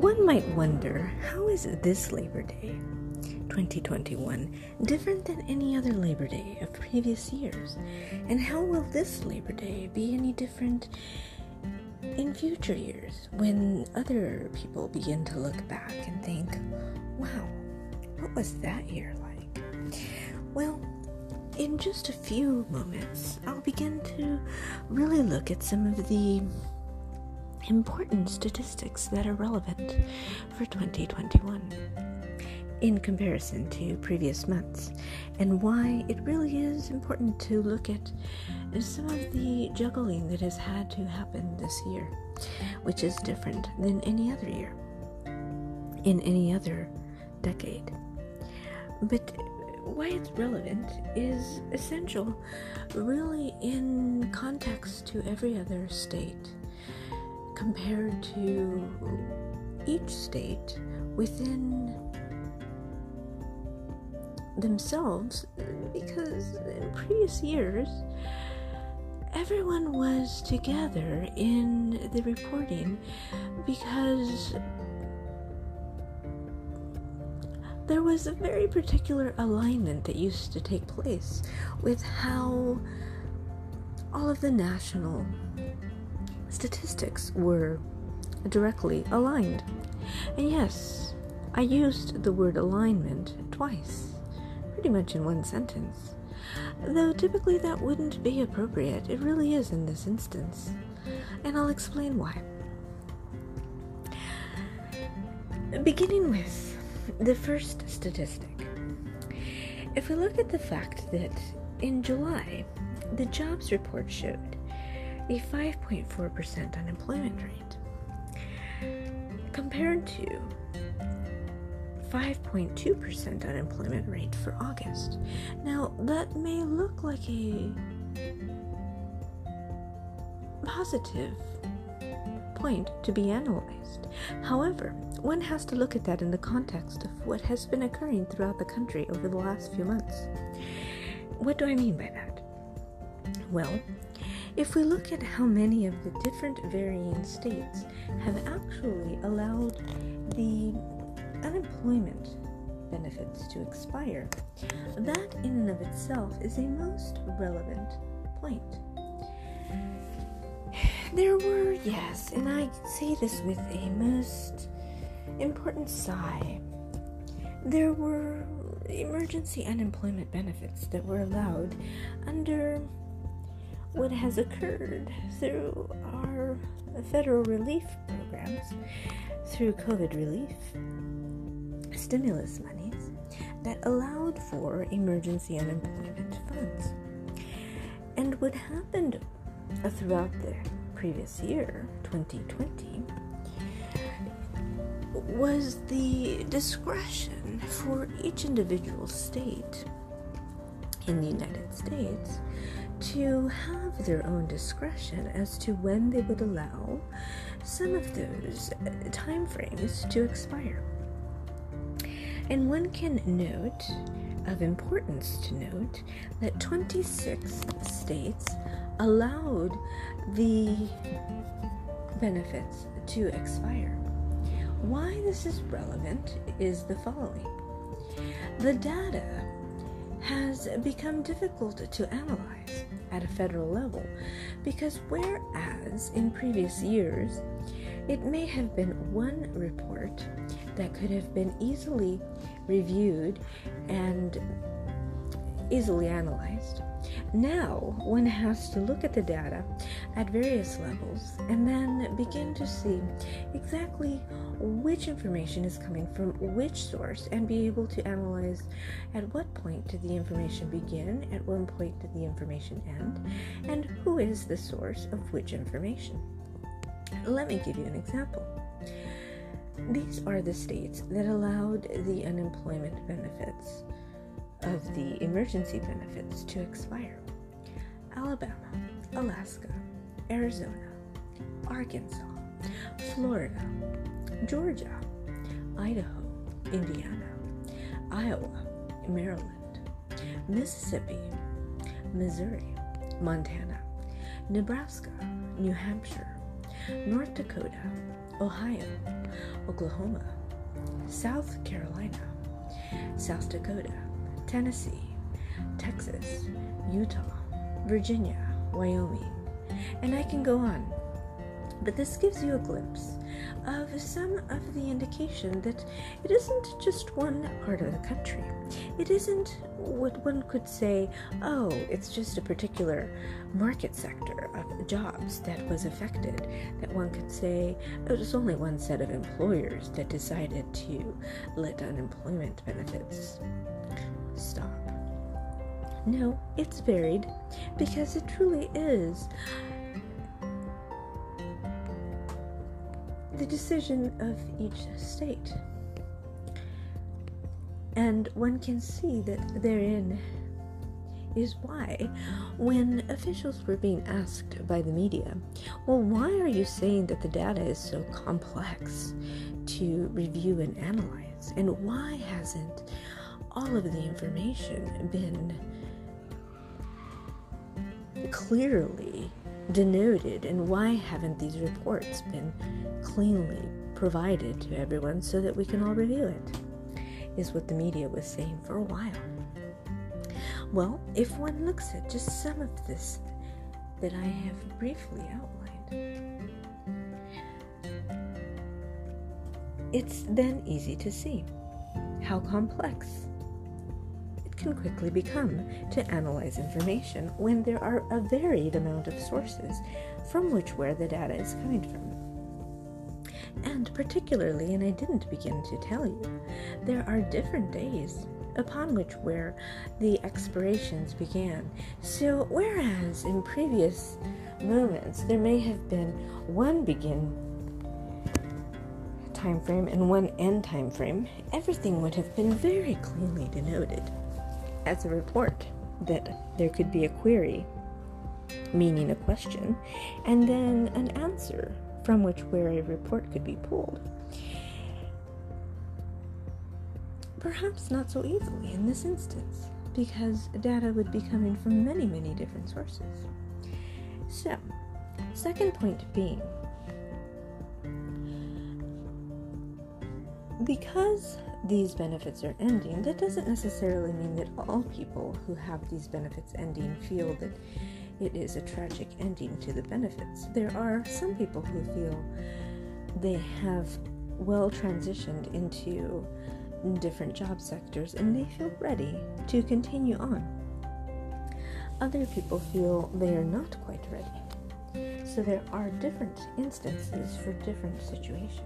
One might wonder how is this Labor Day, 2021, different than any other Labor Day of previous years? And how will this Labor Day be any different in future years when other people begin to look back and think, wow, what was that year like? Well, in just a few moments, I'll begin to really look at some of the important statistics that are relevant for 2021 in comparison to previous months, and why it really is important to look at some of the juggling that has had to happen this year, which is different than any other year in any other decade. But why it's relevant is essential, really, in context to every other state, compared to each state within themselves, because in previous years, everyone was together in the reporting because there was a very particular alignment that used to take place with how all of the national statistics were directly aligned. And yes, I used the word alignment twice, pretty much in one sentence. Though typically that wouldn't be appropriate, it really is in this instance. And I'll explain why. Beginning with the first statistic. If we look at the fact that in July, the jobs report showed a 5.4% unemployment rate compared to 5.2% unemployment rate for August. Now, that may look like a positive point to be analyzed. However, one has to look at that in the context of what has been occurring throughout the country over the last few months. What do I mean by that? Well, if we look at how many of the different varying states have actually allowed the unemployment benefits to expire, that in and of itself is a most relevant point. There were, yes, and I say this with a most important sigh. There were emergency unemployment benefits that were allowed under what has occurred through our federal relief programs, through COVID relief, stimulus monies that allowed for emergency unemployment funds. And what happened throughout the previous year, 2020, was the discretion for each individual state in the United States to have their own discretion as to when they would allow some of those uh, time frames to expire. And one can note, of importance to note, that 26 states allowed the benefits to expire. Why this is relevant is the following the data has become difficult to analyze at a federal level. Because whereas in previous years it may have been one report that could have been easily reviewed and easily analyzed. Now one has to look at the data at various levels and then begin to see exactly which information is coming from which source and be able to analyze at what point did the information begin, at what point did the information end, and who is the source of which information. Let me give you an example. These are the states that allowed the unemployment benefits of the emergency benefits to expire Alabama, Alaska, Arizona, Arkansas, Florida, Georgia, Idaho, Indiana, Iowa, Maryland, Mississippi, Missouri, Montana, Nebraska, New Hampshire, North Dakota, Ohio, Oklahoma, South Carolina, South Dakota, Tennessee, Texas, Utah, Virginia, Wyoming, and I can go on. But this gives you a glimpse of some of the indication that it isn't just one part of the country. It isn't what one could say, oh, it's just a particular market sector of jobs that was affected. That one could say oh, it was only one set of employers that decided to let unemployment benefits stop. No, it's varied because it truly is the decision of each state. And one can see that therein is why, when officials were being asked by the media, well, why are you saying that the data is so complex to review and analyze? And why hasn't all of the information been clearly denoted? And why haven't these reports been cleanly provided to everyone so that we can all review it? Is what the media was saying for a while. Well, if one looks at just some of this that I have briefly outlined, it's then easy to see how complex can quickly become to analyze information when there are a varied amount of sources from which where the data is coming from. And particularly, and I didn't begin to tell you, there are different days upon which where the expirations began. So whereas in previous moments there may have been one begin time frame and one end time frame, everything would have been very cleanly denoted as a report that there could be a query meaning a question and then an answer from which where a report could be pulled. Perhaps not so easily in this instance, because data would be coming from many, many different sources. So, second point being, because these benefits are ending, that doesn't necessarily mean that all people who have these benefits ending feel that it is a tragic ending to the benefits. There are some people who feel they have well transitioned into different job sectors and they feel ready to continue on. Other people feel they are not quite ready. So there are different instances for different situations.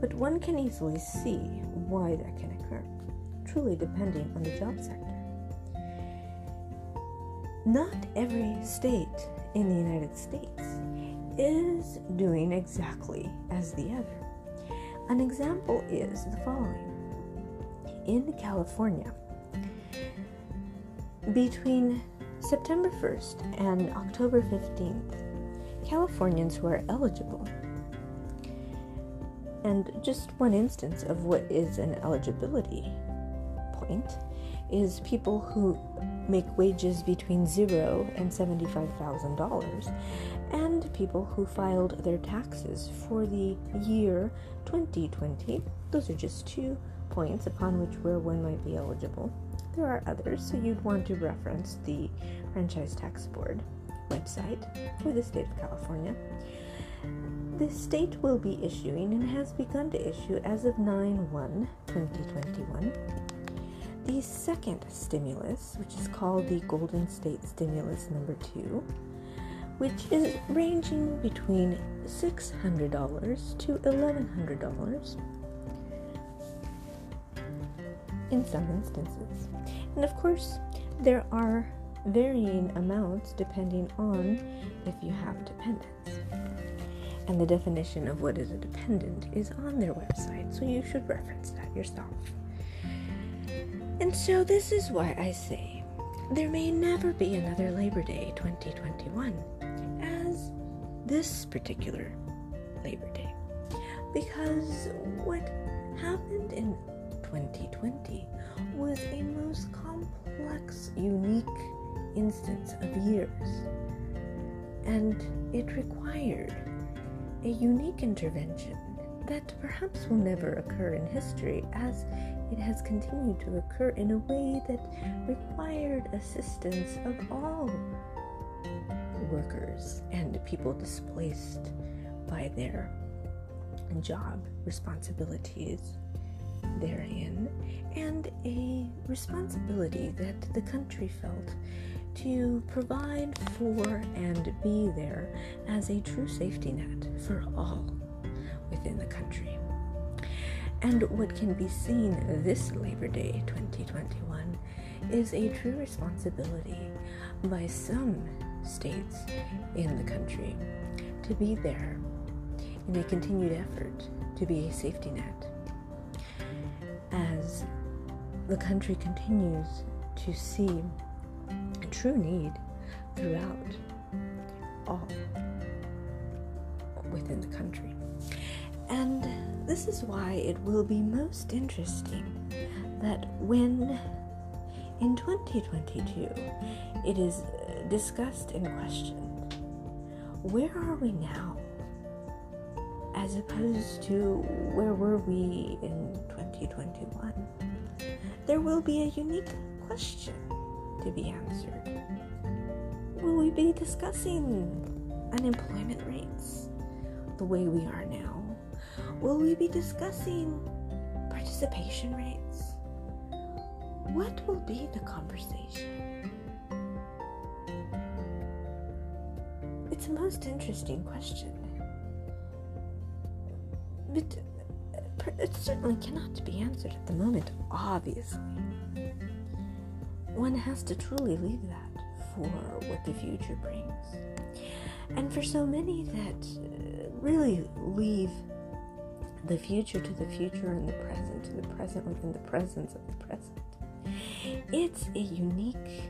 But one can easily see why that can occur, truly depending on the job sector. Not every state in the United States is doing exactly as the other. An example is the following In California, between September 1st and October 15th, Californians who are eligible, and just one instance of what is an eligibility point is people who make wages between zero and $75,000 and people who filed their taxes for the year 2020. Those are just two points upon which where one might be eligible. There are others, so you'd want to reference the Franchise Tax Board website for the state of California. The state will be issuing and has begun to issue as of 9 1 2021 the second stimulus, which is called the Golden State Stimulus number 2 which is ranging between $600 to $1,100 in some instances. And of course, there are varying amounts depending on if you have dependents. And the definition of what is a dependent is on their website, so you should reference that yourself. And so, this is why I say there may never be another Labor Day 2021 as this particular Labor Day. Because what happened in 2020 was a most complex, unique instance of years. And it required a unique intervention that perhaps will never occur in history as it has continued to occur in a way that required assistance of all workers and people displaced by their job responsibilities therein, and a responsibility that the country felt to provide for and be there as a true safety net for all within the country. And what can be seen this Labor Day 2021 is a true responsibility by some states in the country to be there in a continued effort to be a safety net as the country continues to see a true need throughout all within the country. And this is why it will be most interesting that when in 2022 it is discussed and questioned, where are we now? As opposed to where were we in 2021? There will be a unique question to be answered. Will we be discussing unemployment rates the way we are now? Will we be discussing participation rates? What will be the conversation? It's a most interesting question. But uh, it certainly cannot be answered at the moment, obviously. One has to truly leave that for what the future brings. And for so many that uh, really leave the future to the future and the present to the present within the presence of the present, it's a unique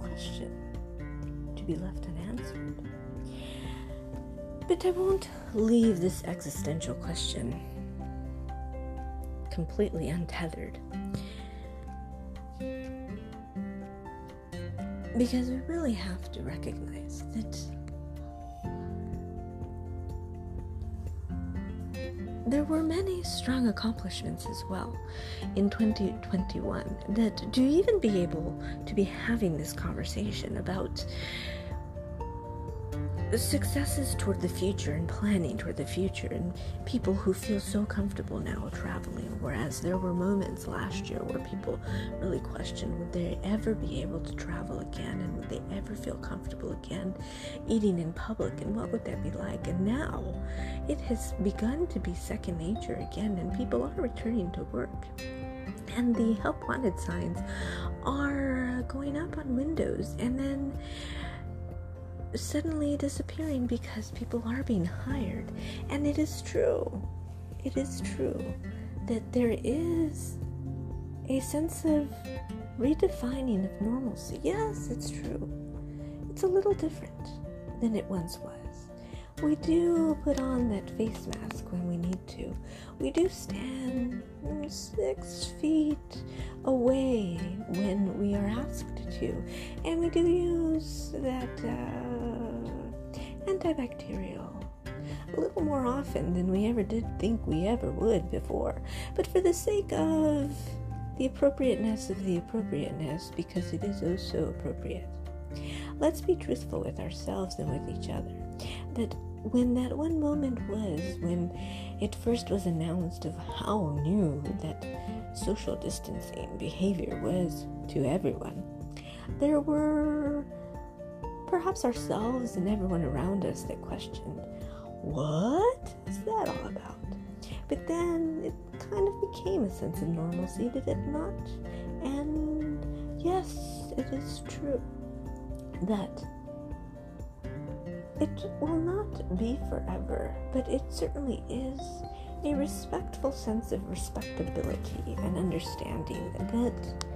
question to be left unanswered. But I won't leave this existential question completely untethered. Because we really have to recognize that there were many strong accomplishments as well in 2021 that to even be able to be having this conversation about successes toward the future and planning toward the future and people who feel so comfortable now traveling whereas there were moments last year where people really questioned would they ever be able to travel again? And would they ever feel comfortable again eating in public? And what would that be like? And now it has begun to be second nature again and people are returning to work. And the help wanted signs are going up on windows. And then suddenly disappearing because people are being hired. And it is true, it is true that there is a sense of redefining of normalcy. Yes, it's true. It's a little different than it once was. We do put on that face mask when we need to. We do stand six feet away when we are asked to. And we do use that uh, antibacterial a little more often than we ever did think we ever would before. But for the sake of the appropriateness of the appropriateness, because it is oh so appropriate, let's be truthful with ourselves and with each other. That when that one moment was when it first was announced of how new that social distancing behavior was to everyone, there were perhaps ourselves and everyone around us that questioned, what is that all about? But then it kind of became a sense of normalcy, did it not? And yes, it is true that it will not be forever, but it certainly is a respectful sense of respectability and understanding that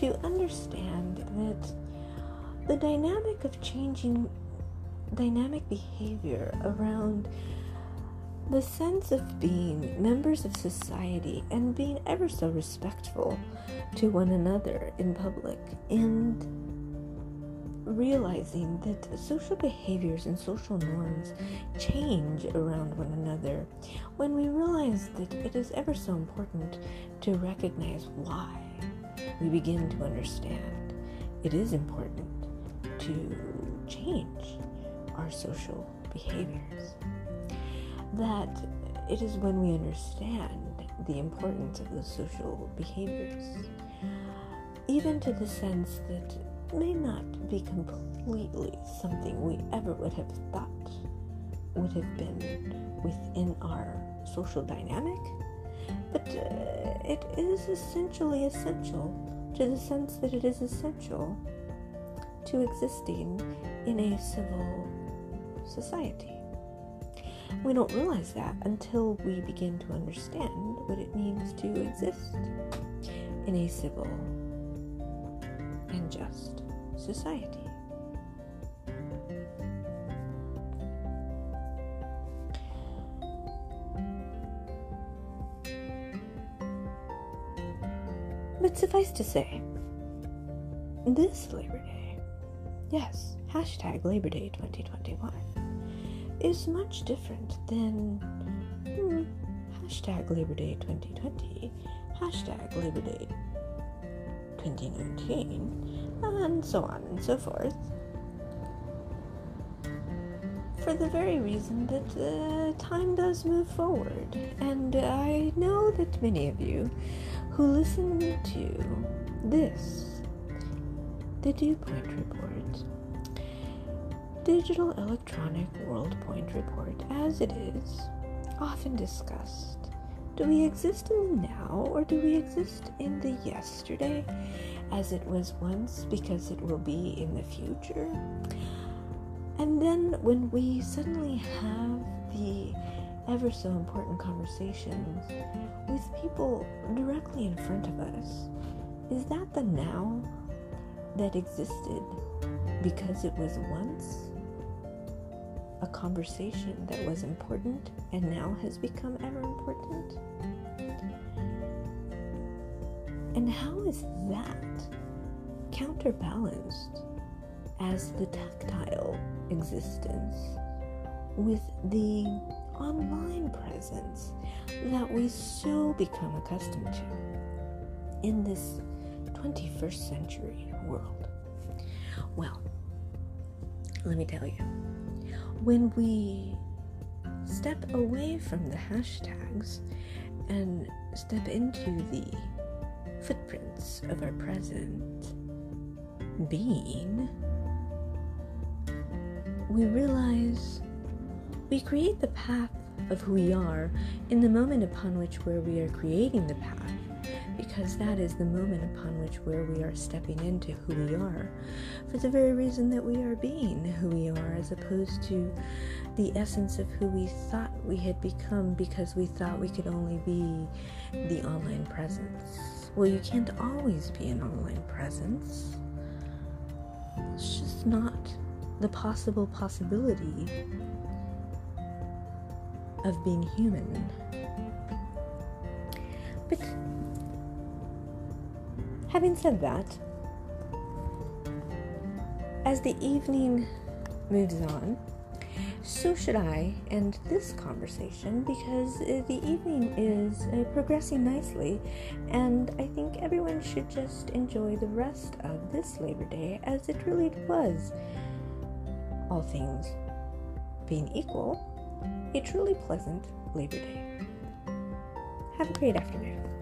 to understand that the dynamic of changing dynamic behavior around the sense of being members of society and being ever so respectful to one another in public and realizing that social behaviors and social norms change around one another, when we realize that it is ever so important to recognize why, we begin to understand it is important to change our social behaviors. That it is when we understand the importance of those social behaviors, even to the sense that may not be completely something we ever would have thought would have been within our social dynamic, but uh, it is essentially essential to the sense that it is essential to existing in a civil society. We don't realize that until we begin to understand what it means to exist in a civil and just society. But suffice to say, this Labor Day, yes, hashtag Labor Day 2021, is much different than hmm, hashtag Labor Day 2020, hashtag Labor Day 2019, and so on and so forth. For the very reason that uh, time does move forward, and I know that many of you who listen to this, the Dew Point Report, Digital Electronic World Point Report, as it is often discussed, do we exist in the now or do we exist in the yesterday as it was once because it will be in the future? And then when we suddenly have the ever so important conversations with people directly in front of us, is that the now that existed because it was once a conversation that was important and now has become ever important? And how is that counterbalanced as the tactile existence with the online presence that we so become accustomed to in this 21st century world? Well, let me tell you when we step away from the hashtags and step into the footprints of our present being, we realize we create the path of who we are in the moment upon which where we are creating the path because that is the moment upon which where we are stepping into who we are for the very reason that we are being who we are as opposed to the essence of who we thought we had become because we thought we could only be the online presence. Well you can't always be an online presence. It's just not the possible possibility of being human. But Having said that, as the evening moves on, so should I end this conversation because the evening is uh, progressing nicely, and I think everyone should just enjoy the rest of this Labor Day as it really was, all things being equal, a truly pleasant Labor Day. Have a great afternoon.